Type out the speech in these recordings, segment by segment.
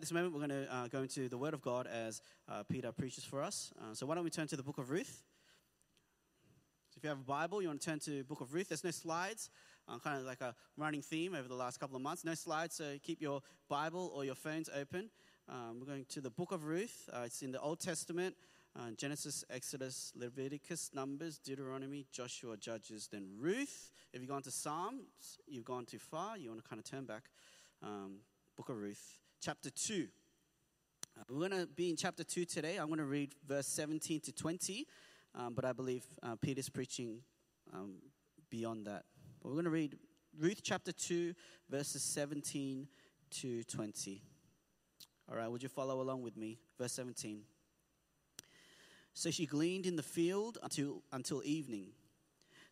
this moment, we're going to uh, go into the Word of God as uh, Peter preaches for us. Uh, so, why don't we turn to the book of Ruth? So if you have a Bible, you want to turn to book of Ruth. There's no slides, uh, kind of like a running theme over the last couple of months. No slides, so keep your Bible or your phones open. Um, we're going to the book of Ruth. Uh, it's in the Old Testament uh, Genesis, Exodus, Leviticus, Numbers, Deuteronomy, Joshua, Judges, then Ruth. If you've gone to Psalms, you've gone too far. You want to kind of turn back. Um, book of Ruth chapter 2. Uh, we're going to be in chapter 2 today. I'm going to read verse 17 to 20, um, but I believe uh, Peter's preaching um, beyond that. But we're going to read Ruth chapter 2, verses 17 to 20. All right, would you follow along with me? Verse 17. So she gleaned in the field until, until evening.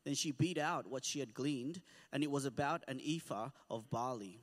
Then she beat out what she had gleaned, and it was about an ephah of barley.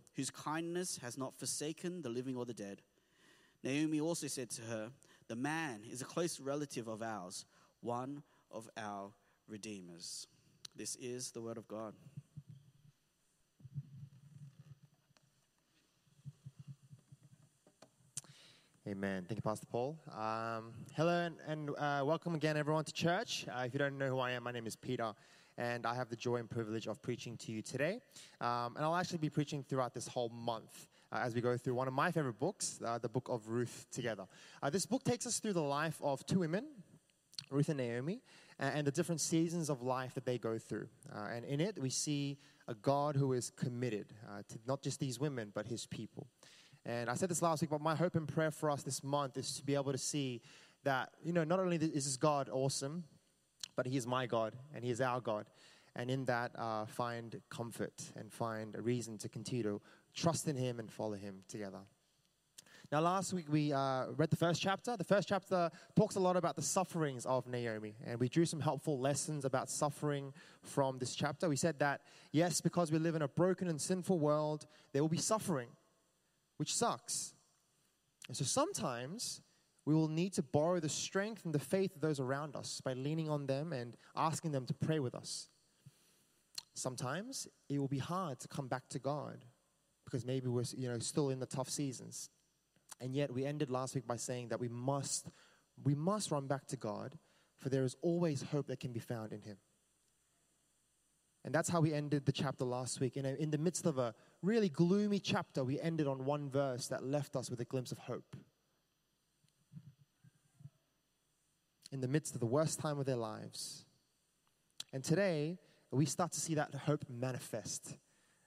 whose kindness has not forsaken the living or the dead. Naomi also said to her, The man is a close relative of ours, one of our redeemers. This is the word of God. Amen. Thank you, Pastor Paul. Um, hello and, and uh, welcome again, everyone, to church. Uh, if you don't know who I am, my name is Peter and I have the joy and privilege of preaching to you today. Um, and I'll actually be preaching throughout this whole month. Uh, as we go through one of my favorite books, uh, the book of Ruth, together. Uh, this book takes us through the life of two women, Ruth and Naomi, and, the different seasons of life that they go through. Uh, and in it, we see a God who is committed uh, to not just these women, but his people. And I said this last week, but my hope and prayer for us this month is to be able to see that, you know, not only is this God awesome, but He is my God and He is our God. And in that, uh, find comfort and find a reason to continue to trust in Him and follow Him together. Now, last week we uh, read the first chapter. The first chapter talks a lot about the sufferings of Naomi, and we drew some helpful lessons about suffering from this chapter. We said that, yes, because we live in a broken and sinful world, there will be suffering, which sucks. And so sometimes we will need to borrow the strength and the faith of those around us by leaning on them and asking them to pray with us. Sometimes it will be hard to come back to God because maybe we're you know, still in the tough seasons. And yet we ended last week by saying that we must, we must run back to God, for there is always hope that can be found in Him. And that's how we ended the chapter last week. In, a, in the midst of a really gloomy chapter, we ended on one verse that left us with a glimpse of hope. In the midst of the worst time of their lives. And today, we start to see that hope manifest.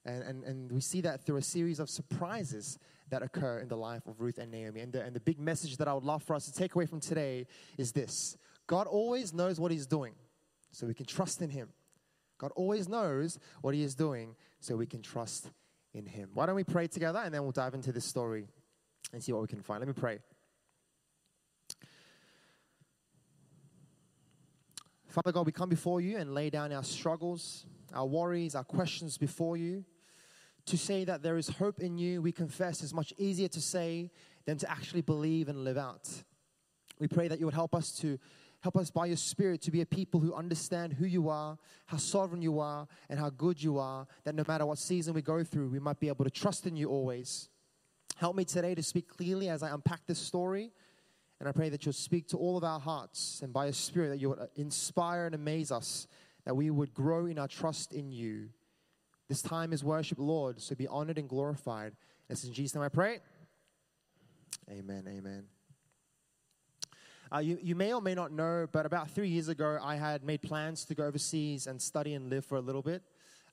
And, and, and we see that through a series of surprises that occur in the life of Ruth and Naomi. And the, and the big message that I would love for us to take away from today is this God always knows what He's doing, so we can trust in Him. God always knows what He is doing, so we can trust in Him. Why don't we pray together and then we'll dive into this story and see what we can find? Let me pray. Father God, we come before you and lay down our struggles, our worries, our questions before you. To say that there is hope in you, we confess, is much easier to say than to actually believe and live out. We pray that you would help us to help us by your spirit to be a people who understand who you are, how sovereign you are, and how good you are, that no matter what season we go through, we might be able to trust in you always. Help me today to speak clearly as I unpack this story and I pray that you'll speak to all of our hearts and by your Spirit that you would inspire and amaze us, that we would grow in our trust in you. This time is worship, Lord, so be honored and glorified. And it's in Jesus' name I pray. Amen, amen. Uh, you, you may or may not know, but about three years ago, I had made plans to go overseas and study and live for a little bit.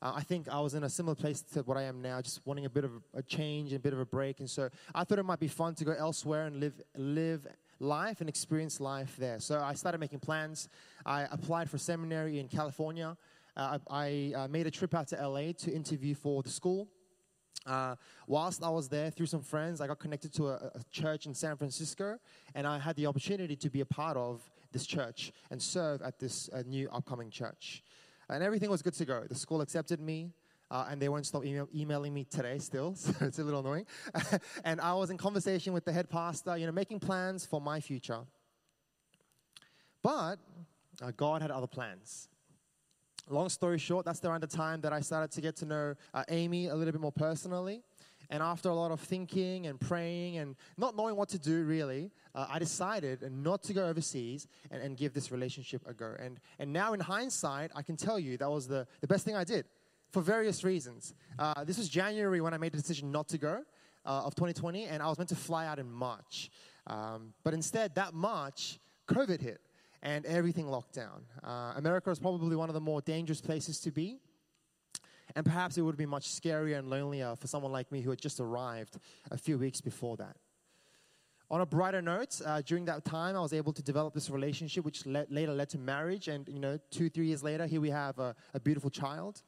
Uh, I think I was in a similar place to what I am now, just wanting a bit of a change and a bit of a break. And so I thought it might be fun to go elsewhere and live, live life and experience life there. So I started making plans. I applied for seminary in California. Uh, I, I uh, made a trip out to LA to interview for the school. Uh, whilst I was there, through some friends, I got connected to a, a church in San Francisco, and I had the opportunity to be a part of this church and serve at this uh, new upcoming church. And everything was good to go. The school accepted me, uh, and they won't stop email- emailing me today still, so it's a little annoying. and I was in conversation with the head pastor, you know, making plans for my future. But uh, God had other plans. Long story short, that's around the time that I started to get to know uh, Amy a little bit more personally. And after a lot of thinking and praying and not knowing what to do, really, uh, I decided not to go overseas and, and give this relationship a go. And, and now, in hindsight, I can tell you that was the, the best thing I did for various reasons. Uh, this was January when I made the decision not to go uh, of 2020, and I was meant to fly out in March. Um, but instead, that March, COVID hit and everything locked down. Uh, America is probably one of the more dangerous places to be. And perhaps it would be much scarier and lonelier for someone like me who had just arrived a few weeks before that. On a brighter note, uh, during that time, I was able to develop this relationship, which le- later led to marriage. And, you know, two, three years later, here we have a, a beautiful child.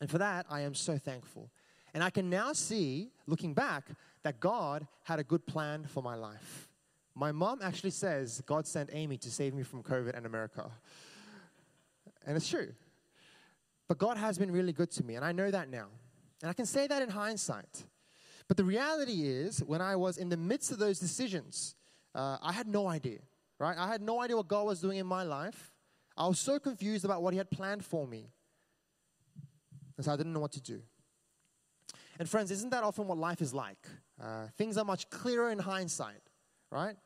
And for that, I am so thankful. And I can now see, looking back, that God had a good plan for my life. My mom actually says God sent Amy to save me from COVID and America. And it's true. But God has been really good to me, and I know that now. And I can say that in hindsight. But the reality is, when I was in the midst of those decisions, uh, I had no idea, right? I had no idea what God was doing in my life. I was so confused about what He had planned for me. And so I didn't know what to do. And friends, isn't that often what life is like? Uh, things are much clearer in hindsight, right?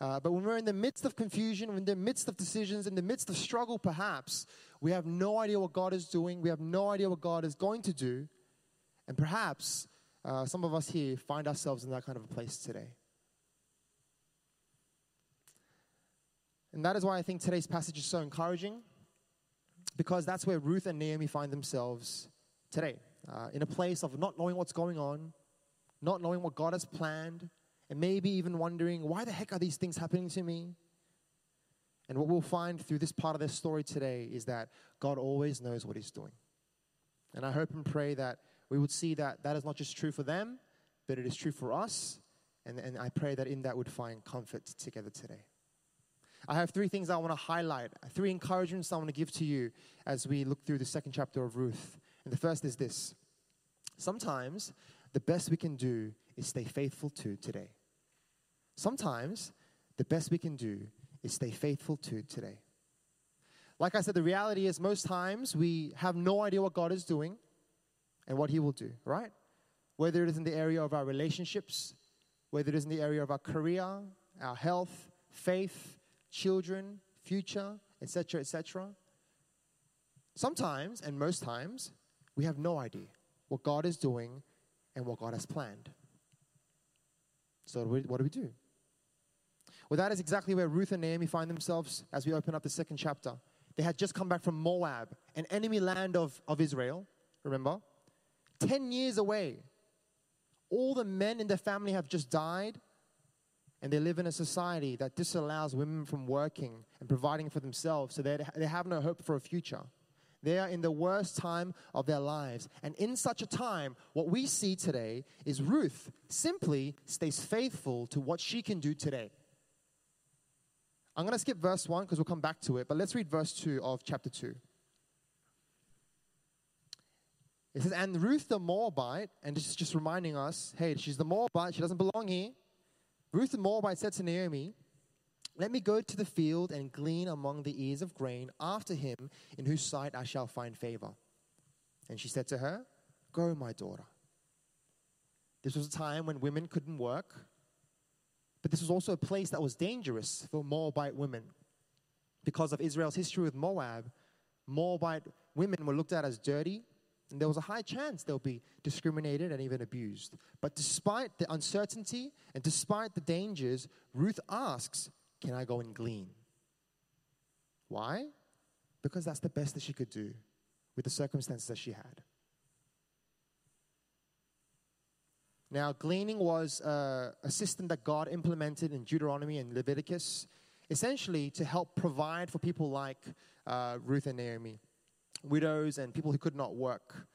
Uh, but when we're in the midst of confusion, in the midst of decisions, in the midst of struggle, perhaps, we have no idea what God is doing. We have no idea what God is going to do. And perhaps uh, some of us here find ourselves in that kind of a place today. And that is why I think today's passage is so encouraging, because that's where Ruth and Naomi find themselves today, uh, in a place of not knowing what's going on, not knowing what God has planned, and maybe even wondering, why the heck are these things happening to me? And what we'll find through this part of this story today is that God always knows what He's doing. And I hope and pray that we would see that that is not just true for them, but it is true for us. And, and I pray that in that would find comfort together today. I have three things I want to highlight, three encouragements I want to give to you as we look through the second chapter of Ruth. And the first is this sometimes the best we can do is stay faithful to today. Sometimes the best we can do is stay faithful to today. Like I said, the reality is most times we have no idea what God is doing and what He will do, right? Whether it is in the area of our relationships, whether it is in the area of our career, our health, faith, children, future, etc., etc. Sometimes, and most times, we have no idea what God is doing and what God has planned. So, what do we do? Well, that is exactly where Ruth and Naomi find themselves as we open up the second chapter. They had just come back from Moab, an enemy land of, of Israel, remember? 10 years away. All the men in the family have just died, and they live in a society that disallows women from working and providing for themselves, so they, they have no hope for a future. They are in the worst time of their lives. And in such a time, what we see today is Ruth simply stays faithful to what she can do today. I'm going to skip verse 1 because we'll come back to it, but let's read verse 2 of chapter 2. It says, And Ruth the Moabite, and this is just reminding us hey, she's the Moabite, she doesn't belong here. Ruth the Moabite said to Naomi, Let me go to the field and glean among the ears of grain after him in whose sight I shall find favor. And she said to her, Go, my daughter. This was a time when women couldn't work, but this was also a place that was dangerous for Moabite women. Because of Israel's history with Moab, Moabite women were looked at as dirty, and there was a high chance they'll be discriminated and even abused. But despite the uncertainty and despite the dangers, Ruth asks, Can I go and glean? Why? Because that's the best that she could do with the circumstances that she had. Now, gleaning was uh, a system that God implemented in Deuteronomy and Leviticus, essentially to help provide for people like uh, Ruth and Naomi, widows and people who could not work.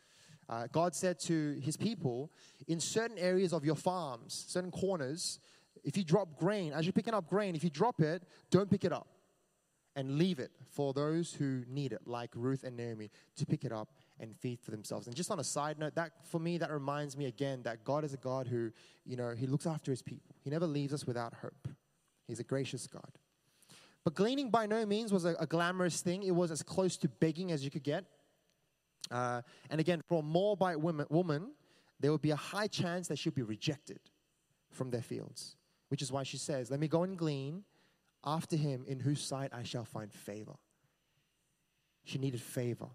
Uh, God said to his people, in certain areas of your farms, certain corners, if you drop grain, as you're picking up grain, if you drop it, don't pick it up and leave it for those who need it, like Ruth and Naomi, to pick it up and feed for themselves. And just on a side note, that for me, that reminds me again that God is a God who, you know, He looks after His people. He never leaves us without hope. He's a gracious God. But gleaning by no means was a, a glamorous thing. It was as close to begging as you could get. Uh, and again, for a Moabite woman, woman, there would be a high chance that she'd be rejected from their fields, which is why she says, Let me go and glean after him in whose sight I shall find favor. She needed favor.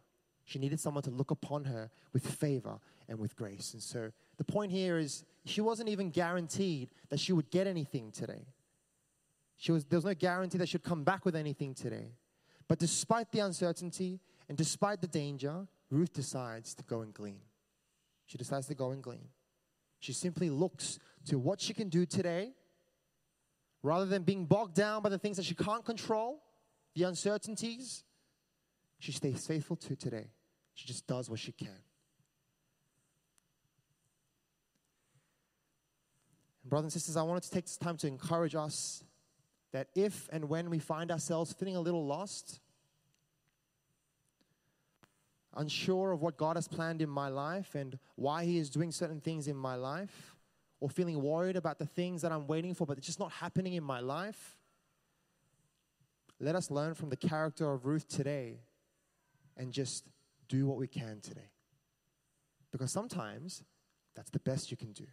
She needed someone to look upon her with favor and with grace. And so the point here is she wasn't even guaranteed that she would get anything today. She was, there was no guarantee that she'd come back with anything today. But despite the uncertainty and despite the danger, Ruth decides to go and glean. She decides to go and glean. She simply looks to what she can do today rather than being bogged down by the things that she can't control, the uncertainties. She stays faithful to today. She just does what she can. And brothers and sisters, I wanted to take this time to encourage us that if and when we find ourselves feeling a little lost, unsure of what God has planned in my life and why He is doing certain things in my life, or feeling worried about the things that I'm waiting for, but it's just not happening in my life, let us learn from the character of Ruth today and just do what we can today. Because sometimes that's the best you can do.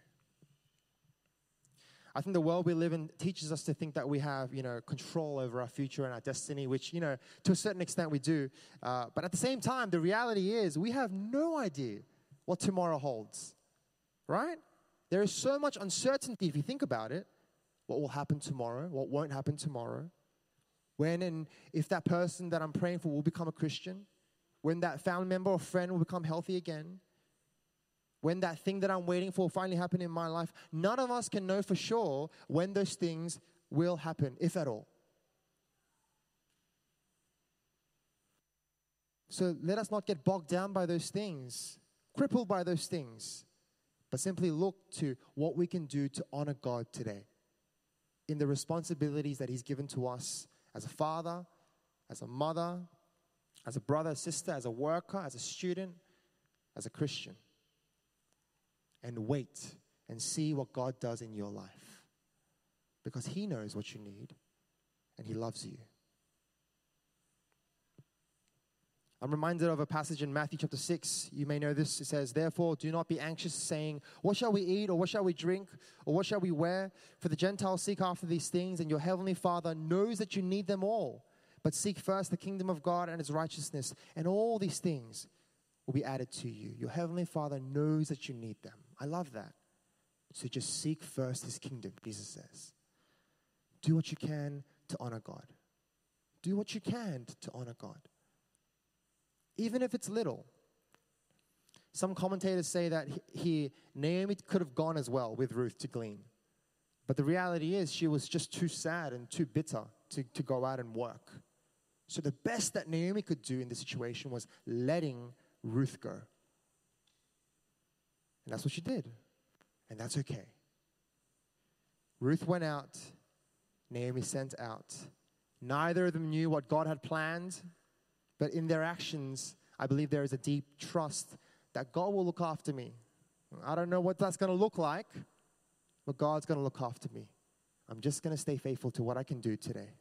I think the world we live in teaches us to think that we have, you know, control over our future and our destiny, which, you know, to a certain extent we do. Uh, but at the same time, the reality is we have no idea what tomorrow holds, right? There is so much uncertainty if you think about it. What will happen tomorrow? What won't happen tomorrow? When and if that person that I'm praying for will become a Christian? When that family member or friend will become healthy again? when that thing that I'm waiting for finally happen in my life, none of us can know for sure when those things will happen, if at all. So let us not get bogged down by those things, crippled by those things, but simply look to what we can do to honor God today in the responsibilities that He's given to us as a father, as a mother, as a brother, sister, as a worker, as a student, as a Christian and wait and see what God does in your life. Because He knows what you need and He loves you. I'm reminded of a passage in Matthew chapter 6. You may know this. It says, Therefore, do not be anxious, saying, What shall we eat, or what shall we drink, or what shall we wear? For the Gentiles seek after these things, and your heavenly Father knows that you need them all. But seek first the kingdom of God and his righteousness, and all these things will be added to you. Your heavenly Father knows that you need them. I love that. So just seek first his kingdom, Jesus says. Do what you can to honor God. Do what you can to honor God. Even if it's little. Some commentators say that he, Naomi could have gone as well with Ruth to glean. But the reality is, she was just too sad and too bitter to, to go out and work. So the best that Naomi could do in this situation was letting Ruth go. And that's what she did. And that's okay. Ruth went out, Naomi sent out. Neither of them knew what God had planned, but in their actions, I believe there is a deep trust that God will look after me. I don't know what that's going to look like, but God's going to look after me. I'm just going to stay faithful to what I can do today.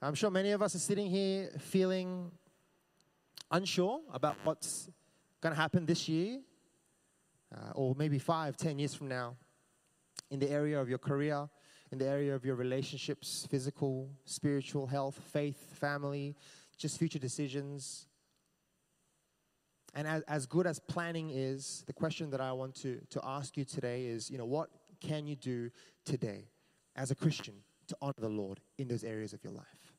I'm sure many of us are sitting here feeling unsure about what's going to happen this year, uh, or maybe five, ten years from now, in the area of your career, in the area of your relationships, physical, spiritual health, faith, family, just future decisions. And as, as good as planning is, the question that I want to, to ask you today is, you know, what can you do today as a Christian to honor the Lord in those areas of your life?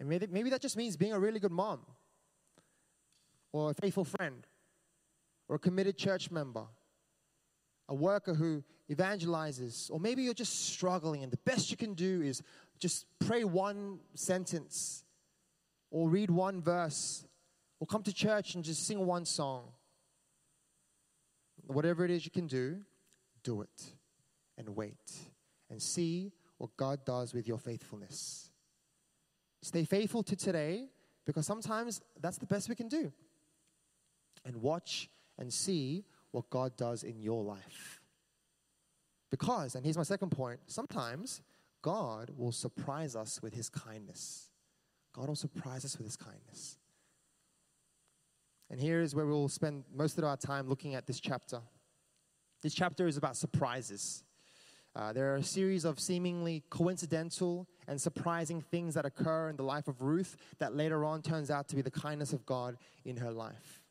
And maybe, maybe that just means being a really good mom, or a faithful friend, or a committed church member, a worker who evangelizes, or maybe you're just struggling, and the best you can do is just pray one sentence or read one verse or come to church and just sing one song. Whatever it is you can do, do it and wait and see what God does with your faithfulness. Stay faithful to today because sometimes that's the best we can do. And watch and see what God does in your life. Because, and here's my second point sometimes God will surprise us with his kindness. God will surprise us with his kindness. And here is where we'll spend most of our time looking at this chapter. This chapter is about surprises. Uh, there are a series of seemingly coincidental and surprising things that occur in the life of Ruth that later on turns out to be the kindness of God in her life.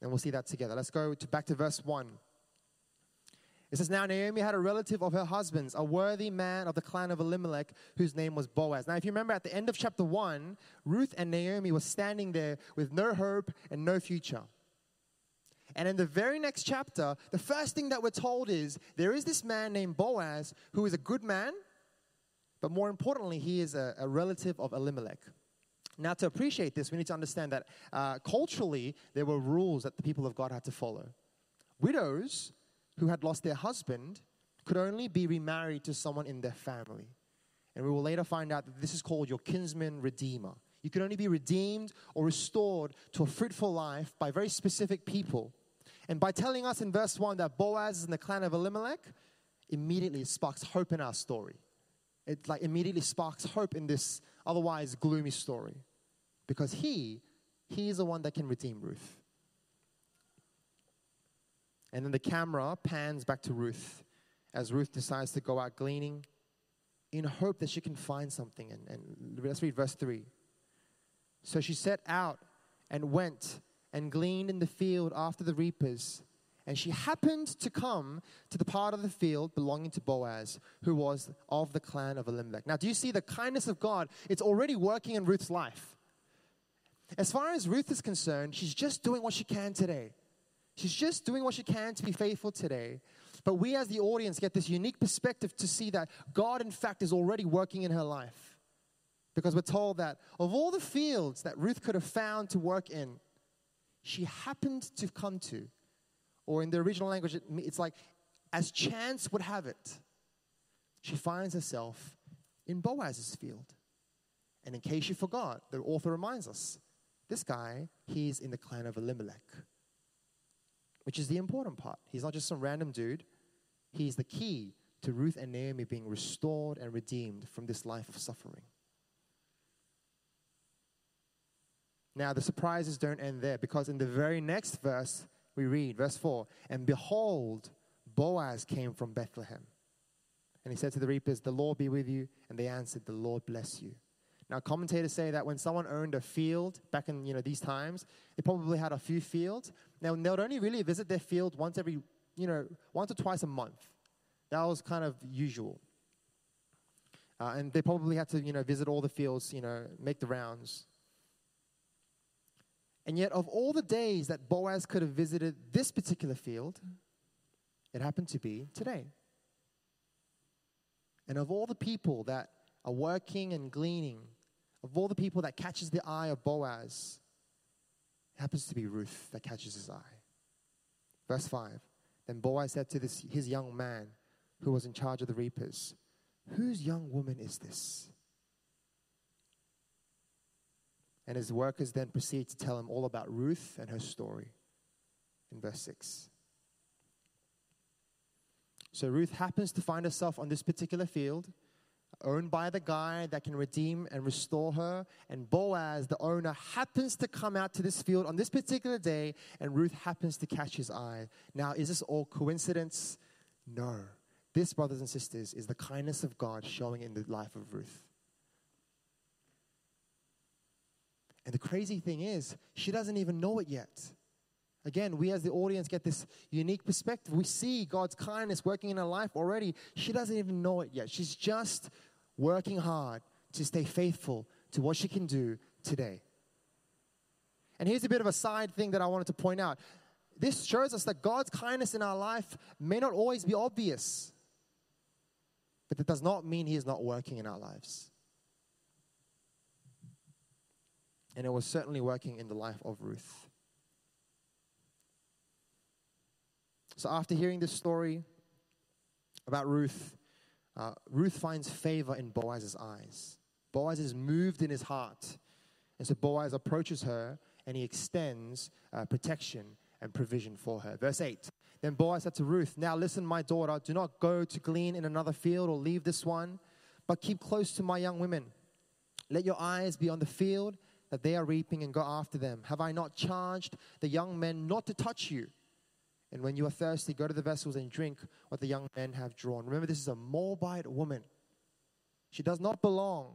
And we'll see that together. Let's go to, back to verse 1. It says, Now Naomi had a relative of her husband's, a worthy man of the clan of Elimelech, whose name was Boaz. Now, if you remember at the end of chapter 1, Ruth and Naomi were standing there with no hope and no future. And in the very next chapter, the first thing that we're told is there is this man named Boaz who is a good man, but more importantly, he is a, a relative of Elimelech. Now, to appreciate this, we need to understand that uh, culturally, there were rules that the people of God had to follow. Widows who had lost their husband could only be remarried to someone in their family. And we will later find out that this is called your kinsman redeemer. You can only be redeemed or restored to a fruitful life by very specific people. And by telling us in verse 1 that Boaz is in the clan of Elimelech, immediately sparks hope in our story. It like immediately sparks hope in this otherwise gloomy story. Because he, he is the one that can redeem Ruth. And then the camera pans back to Ruth as Ruth decides to go out gleaning in hope that she can find something. And, and let's read verse 3. So she set out and went and gleaned in the field after the reapers. And she happened to come to the part of the field belonging to Boaz, who was of the clan of Elimelech. Now, do you see the kindness of God? It's already working in Ruth's life. As far as Ruth is concerned, she's just doing what she can today. She's just doing what she can to be faithful today. But we, as the audience, get this unique perspective to see that God, in fact, is already working in her life. Because we're told that of all the fields that Ruth could have found to work in, she happened to come to, or in the original language, it's like as chance would have it, she finds herself in Boaz's field. And in case you forgot, the author reminds us this guy, he's in the clan of Elimelech which is the important part. He's not just some random dude, he's the key to Ruth and Naomi being restored and redeemed from this life of suffering. Now, the surprises don't end there because in the very next verse, we read, verse 4 And behold, Boaz came from Bethlehem. And he said to the reapers, The Lord be with you. And they answered, The Lord bless you. Now, commentators say that when someone owned a field back in you know these times, they probably had a few fields. Now, they would only really visit their field once every, you know, once or twice a month. That was kind of usual. Uh, and they probably had to, you know, visit all the fields, you know, make the rounds. And yet, of all the days that Boaz could have visited this particular field, it happened to be today. And of all the people that are working and gleaning of all the people that catches the eye of Boaz, happens to be Ruth that catches his eye. Verse 5 Then Boaz said to this, his young man who was in charge of the reapers, Whose young woman is this? And his workers then proceed to tell him all about Ruth and her story in verse 6. So Ruth happens to find herself on this particular field owned by the guy that can redeem and restore her. And Boaz, the owner, happens to come out to this field on this particular day, and Ruth happens to catch his eye. Now, is this all coincidence? No. This, brothers and sisters, is the kindness of God showing in the life of Ruth. And the crazy thing is, she doesn't even know it yet. Again, we as the audience get this unique perspective. We see God's kindness working in her life already. She doesn't even know it yet. She's just working hard to stay faithful to what she can do today. And here's a bit of a side thing that I wanted to point out. This shows us that God's kindness in our life may not always be obvious, but that does not mean He is not working in our lives. And it was certainly working in the life of Ruth. So, after hearing this story about Ruth, uh, Ruth finds favor in Boaz's eyes. Boaz is moved in his heart. And so Boaz approaches her and he extends uh, protection and provision for her. Verse 8 Then Boaz said to Ruth, Now listen, my daughter, do not go to glean in another field or leave this one, but keep close to my young women. Let your eyes be on the field that they are reaping and go after them. Have I not charged the young men not to touch you? And when you are thirsty, go to the vessels and drink what the young men have drawn. Remember, this is a Moabite woman. She does not belong.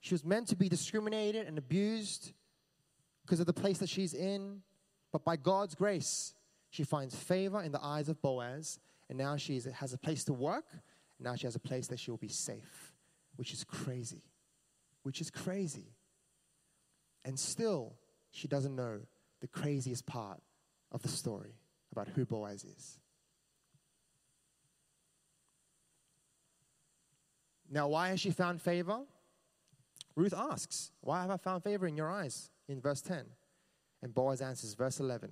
She was meant to be discriminated and abused because of the place that she's in. But by God's grace, she finds favor in the eyes of Boaz. And now she has a place to work. And now she has a place that she will be safe, which is crazy. Which is crazy. And still, she doesn't know the craziest part of the story about who Boaz is. Now, why has she found favor? Ruth asks, Why have I found favor in your eyes? In verse 10. And Boaz answers, verse 11.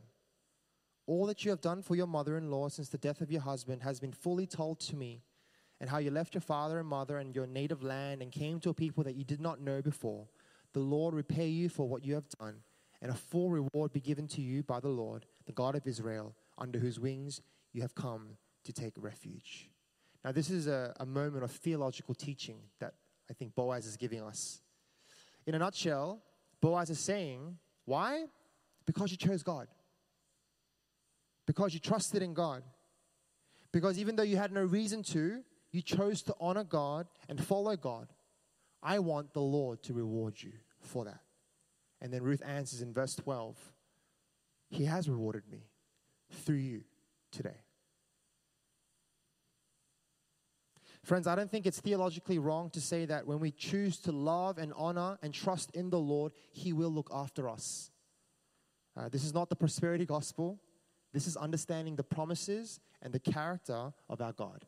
All that you have done for your mother in law since the death of your husband has been fully told to me, and how you left your father and mother and your native land and came to a people that you did not know before. The Lord repay you for what you have done, and a full reward be given to you by the Lord, the God of Israel, under whose wings you have come to take refuge. Now, this is a, a moment of theological teaching that I think Boaz is giving us. In a nutshell, Boaz is saying, Why? Because you chose God. Because you trusted in God. Because even though you had no reason to, you chose to honor God and follow God. I want the Lord to reward you for that. And then Ruth answers in verse 12 He has rewarded me through you today. Friends, I don't think it's theologically wrong to say that when we choose to love and honor and trust in the Lord, He will look after us. Uh, this is not the prosperity gospel. This is understanding the promises and the character of our God.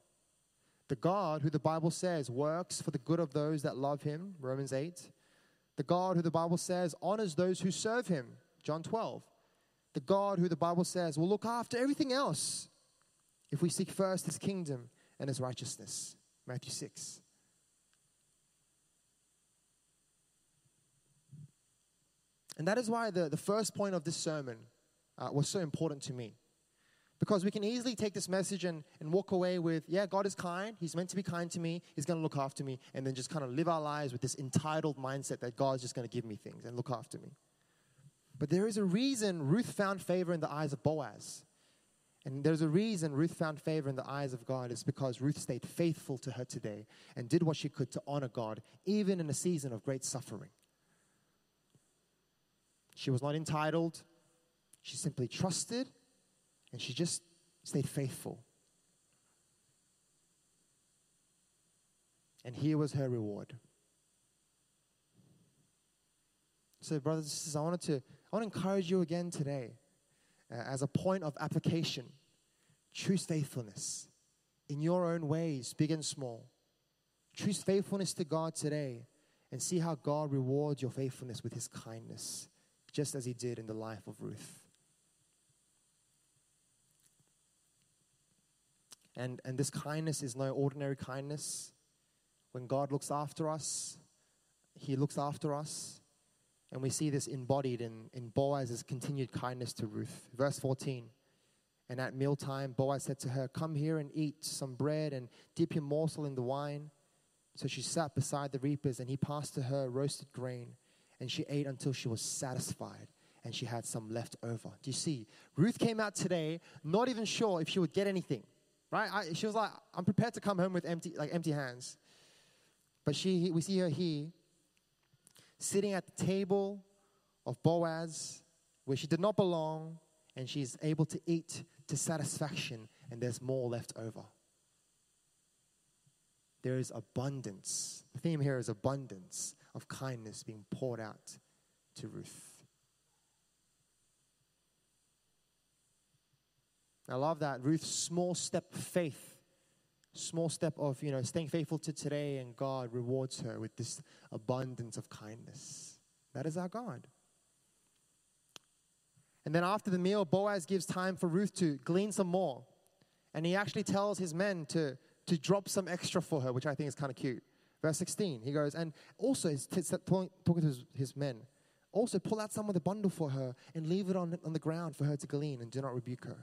The God who the Bible says works for the good of those that love Him, Romans 8. The God who the Bible says honors those who serve Him, John 12 the God who the Bible says will look after everything else if we seek first his kingdom and his righteousness. Matthew 6. And that is why the, the first point of this sermon uh, was so important to me. Because we can easily take this message and, and walk away with, yeah, God is kind. He's meant to be kind to me. He's going to look after me. And then just kind of live our lives with this entitled mindset that God's just going to give me things and look after me. But there is a reason Ruth found favor in the eyes of Boaz. And there's a reason Ruth found favor in the eyes of God is because Ruth stayed faithful to her today and did what she could to honor God, even in a season of great suffering. She was not entitled, she simply trusted, and she just stayed faithful. And here was her reward. So, brothers and sisters, I wanted to I want to encourage you again today uh, as a point of application. Choose faithfulness in your own ways, big and small. Choose faithfulness to God today and see how God rewards your faithfulness with his kindness, just as he did in the life of Ruth. And, and this kindness is no ordinary kindness. When God looks after us, he looks after us and we see this embodied in, in Boaz's continued kindness to Ruth. Verse 14. And at mealtime, Boaz said to her, Come here and eat some bread and dip your morsel in the wine. So she sat beside the reapers, and he passed to her roasted grain, and she ate until she was satisfied, and she had some left over. Do you see? Ruth came out today, not even sure if she would get anything, right? I, she was like, I'm prepared to come home with empty, like empty hands. But she, we see her here sitting at the table of Boaz where she did not belong, and she's able to eat to satisfaction, and there's more left over. There is abundance. The theme here is abundance of kindness being poured out to Ruth. I love that Ruth's small step of faith small step of you know staying faithful to today and god rewards her with this abundance of kindness That is our God. And then after the meal, Boaz gives time for Ruth to glean some more. And he actually tells his men to, to drop some extra for her, which I think is kind of cute. Verse 16, he goes, and also, he's talking to his, his men, also pull out some of the bundle for her and leave it on, on the ground for her to glean and do not rebuke her.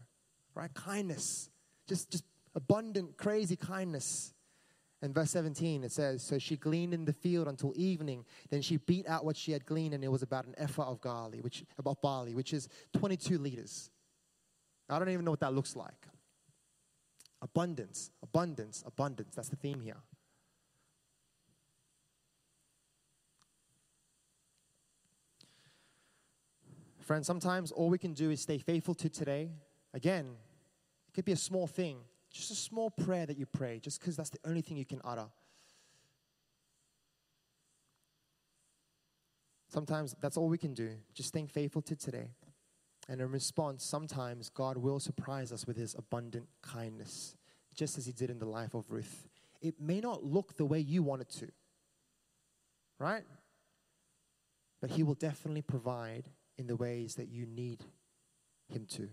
Right? Kindness. Just, just abundant, crazy kindness. And verse 17, it says, So she gleaned in the field until evening. Then she beat out what she had gleaned, and it was about an ephah of barley, which, about barley, which is 22 liters. I don't even know what that looks like. Abundance, abundance, abundance. That's the theme here. Friends, sometimes all we can do is stay faithful to today. Again, it could be a small thing, just a small prayer that you pray, just because that's the only thing you can utter. Sometimes that's all we can do, just staying faithful to today. And in response, sometimes God will surprise us with his abundant kindness, just as he did in the life of Ruth. It may not look the way you want it to, right? But he will definitely provide in the ways that you need him to.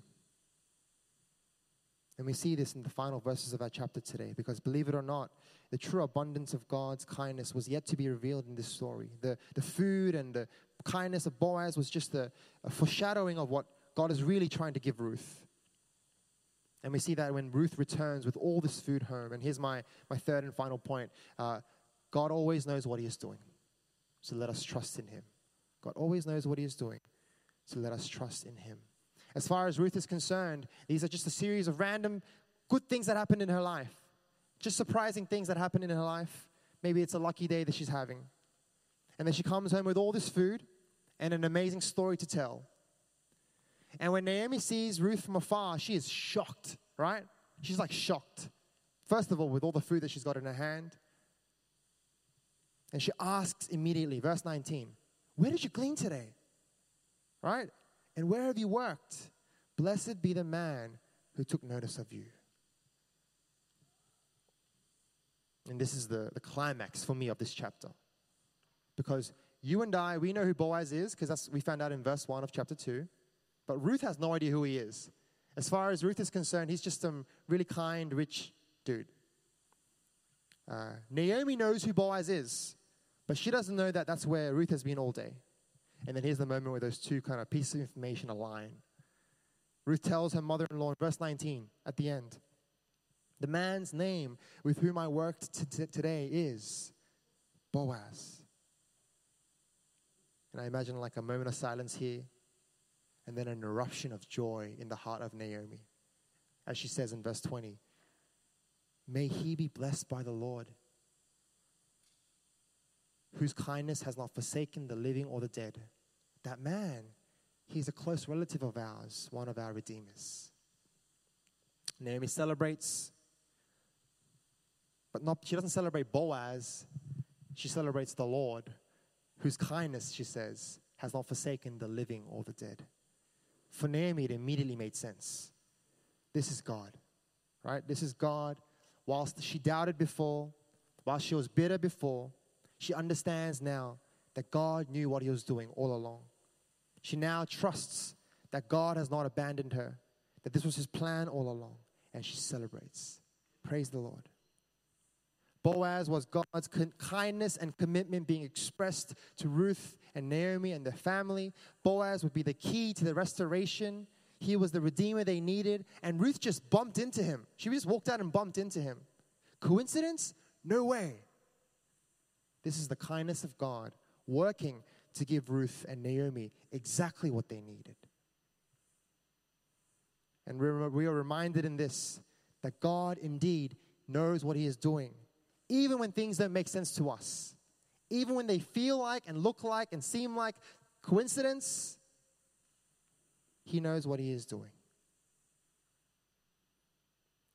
And we see this in the final verses of our chapter today because, believe it or not, the true abundance of God's kindness was yet to be revealed in this story. The, the food and the kindness of Boaz was just a, a foreshadowing of what God is really trying to give Ruth. And we see that when Ruth returns with all this food home. And here's my, my third and final point uh, God always knows what He is doing. So let us trust in Him. God always knows what He is doing. So let us trust in Him. As far as Ruth is concerned, these are just a series of random good things that happened in her life. Just surprising things that happened in her life. Maybe it's a lucky day that she's having. And then she comes home with all this food and an amazing story to tell. And when Naomi sees Ruth from afar, she is shocked, right? She's like shocked. First of all, with all the food that she's got in her hand. And she asks immediately, verse 19, Where did you glean today? Right? And where have you worked? Blessed be the man who took notice of you. And this is the, the climax for me of this chapter. Because you and I, we know who Boaz is, because we found out in verse 1 of chapter 2. But Ruth has no idea who he is. As far as Ruth is concerned, he's just some really kind, rich dude. Uh, Naomi knows who Boaz is, but she doesn't know that that's where Ruth has been all day. And then here's the moment where those two kind of pieces of information align. Ruth tells her mother in law in verse 19 at the end The man's name with whom I worked t- t- today is Boaz. And I imagine like a moment of silence here, and then an eruption of joy in the heart of Naomi. As she says in verse 20, May he be blessed by the Lord, whose kindness has not forsaken the living or the dead that man, he's a close relative of ours, one of our redeemers. Naomi celebrates, but not, she doesn't celebrate Boaz, she celebrates the Lord, whose kindness, she says, has not forsaken the living or the dead. For Naomi, it immediately made sense. This is God, right? This is God. Whilst she doubted before, whilst she was bitter before, she understands now that God knew what he was doing all along. She now trusts that God has not abandoned her, that this was his plan all along, and she celebrates. Praise the Lord. Boaz was God's kindness and commitment being expressed to Ruth and Naomi and their family. Boaz would be the key to the restoration. He was the redeemer they needed, and Ruth just bumped into him. She just walked out and bumped into him. Coincidence? No way. This is the kindness of God working to give Ruth and Naomi exactly what they needed. And we are reminded in this that God indeed knows what He is doing, even when things don't make sense to us, even when they feel like and look like and seem like coincidence. He knows what He is doing.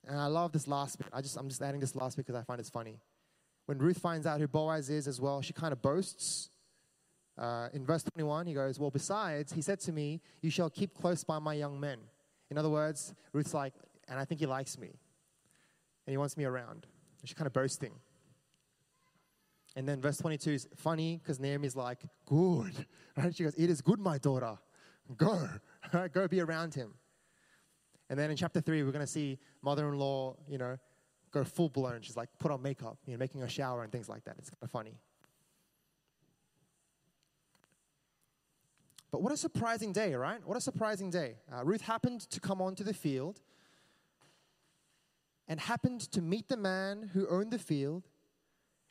And I love this last bit. I just, I'm just adding this last bit because I find it's funny. When Ruth finds out who Boaz is as well, she kind of boasts uh, in verse 21, he goes, Well, besides, he said to me, You shall keep close by my young men. In other words, Ruth's like, And I think he likes me. And he wants me around. She's kind of boasting. And then verse 22 is funny because Naomi's like, Good. Right? She goes, It is good, my daughter. Go. Right? Go be around him. And then in chapter 3, we're going to see mother in law, you know, go full blown. She's like, put on makeup, you know, making a shower and things like that. It's kind of funny. But what a surprising day, right? What a surprising day. Uh, Ruth happened to come onto the field and happened to meet the man who owned the field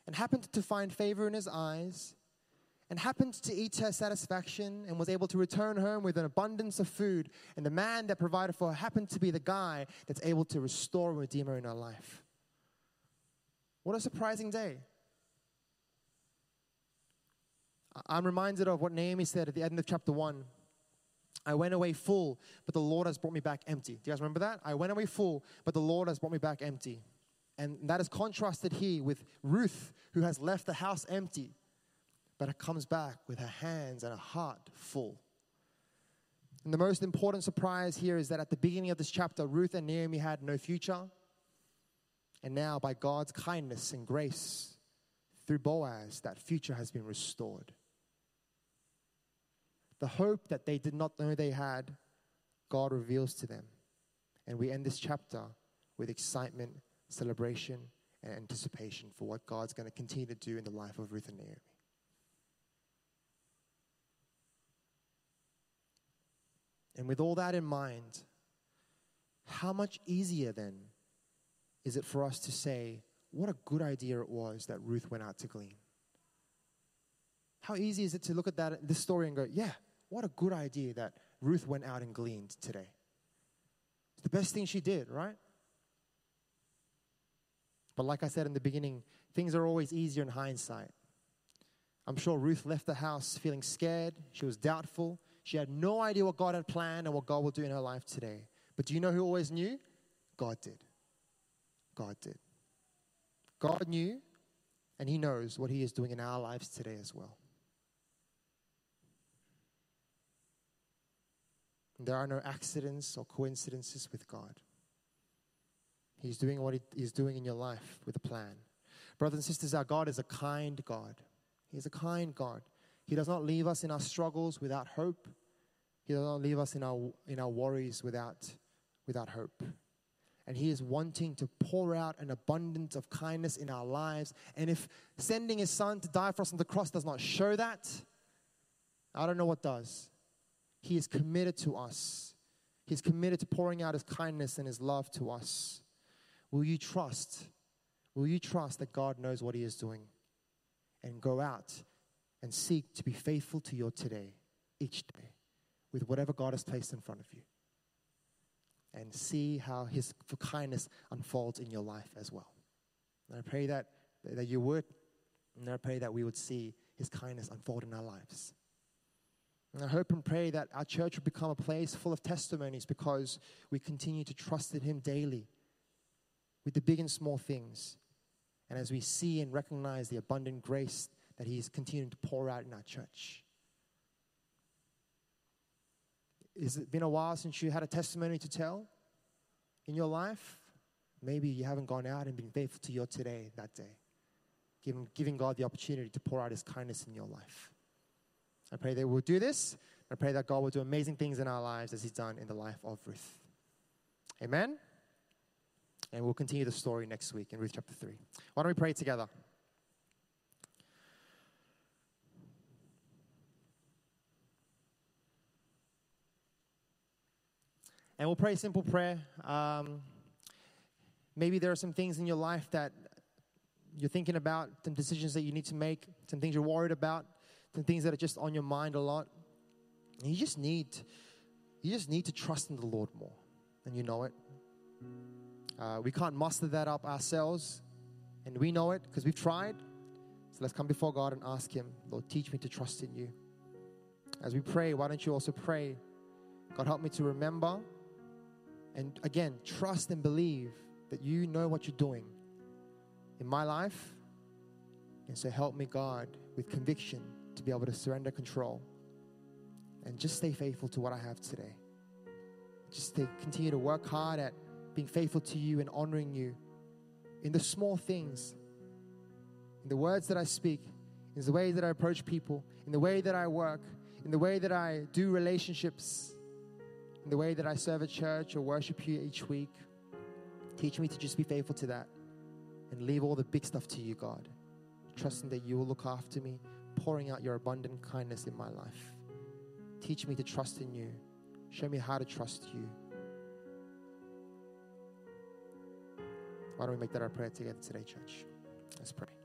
and happened to find favor in his eyes and happened to eat her satisfaction and was able to return home with an abundance of food. And the man that provided for her happened to be the guy that's able to restore and redeem her in her life. What a surprising day. I'm reminded of what Naomi said at the end of chapter 1. I went away full, but the Lord has brought me back empty. Do you guys remember that? I went away full, but the Lord has brought me back empty. And that is contrasted here with Ruth, who has left the house empty, but comes back with her hands and a heart full. And the most important surprise here is that at the beginning of this chapter, Ruth and Naomi had no future. And now, by God's kindness and grace, through Boaz, that future has been restored. The hope that they did not know they had, God reveals to them. And we end this chapter with excitement, celebration, and anticipation for what God's going to continue to do in the life of Ruth and Naomi. And with all that in mind, how much easier then is it for us to say, what a good idea it was that Ruth went out to glean? How easy is it to look at that this story and go, yeah, what a good idea that Ruth went out and gleaned today. It's the best thing she did, right? But like I said in the beginning, things are always easier in hindsight. I'm sure Ruth left the house feeling scared. She was doubtful. She had no idea what God had planned and what God will do in her life today. But do you know who always knew? God did. God did. God knew, and He knows what He is doing in our lives today as well. There are no accidents or coincidences with God. He's doing what He's doing in your life with a plan. Brothers and sisters, our God is a kind God. He is a kind God. He does not leave us in our struggles without hope. He does not leave us in our, in our worries without, without hope. And He is wanting to pour out an abundance of kindness in our lives. And if sending His Son to die for us on the cross does not show that, I don't know what does. He is committed to us. He's committed to pouring out His kindness and His love to us. Will you trust? Will you trust that God knows what He is doing? And go out and seek to be faithful to your today, each day, with whatever God has placed in front of you. And see how His kindness unfolds in your life as well. And I pray that, that you would, and I pray that we would see His kindness unfold in our lives. And I hope and pray that our church will become a place full of testimonies because we continue to trust in Him daily with the big and small things. And as we see and recognize the abundant grace that He is continuing to pour out in our church. Has it been a while since you had a testimony to tell in your life? Maybe you haven't gone out and been faithful to your today, that day, giving, giving God the opportunity to pour out His kindness in your life. I pray that we'll do this. I pray that God will do amazing things in our lives as He's done in the life of Ruth. Amen. And we'll continue the story next week in Ruth chapter 3. Why don't we pray together? And we'll pray a simple prayer. Um, maybe there are some things in your life that you're thinking about, some decisions that you need to make, some things you're worried about some things that are just on your mind a lot. And you just need, you just need to trust in the Lord more, and you know it. Uh, we can't muster that up ourselves, and we know it because we've tried. So let's come before God and ask Him, Lord, teach me to trust in you. As we pray, why don't you also pray, God, help me to remember and again, trust and believe that you know what you're doing in my life. And so help me, God, with conviction to be able to surrender control and just stay faithful to what I have today. Just to continue to work hard at being faithful to you and honoring you in the small things. in the words that I speak, in the way that I approach people, in the way that I work, in the way that I do relationships, in the way that I serve at church or worship you each week. Teach me to just be faithful to that and leave all the big stuff to you, God. Trusting that you will look after me, pouring out your abundant kindness in my life. Teach me to trust in you. Show me how to trust you. Why don't we make that our prayer together today, church? Let's pray.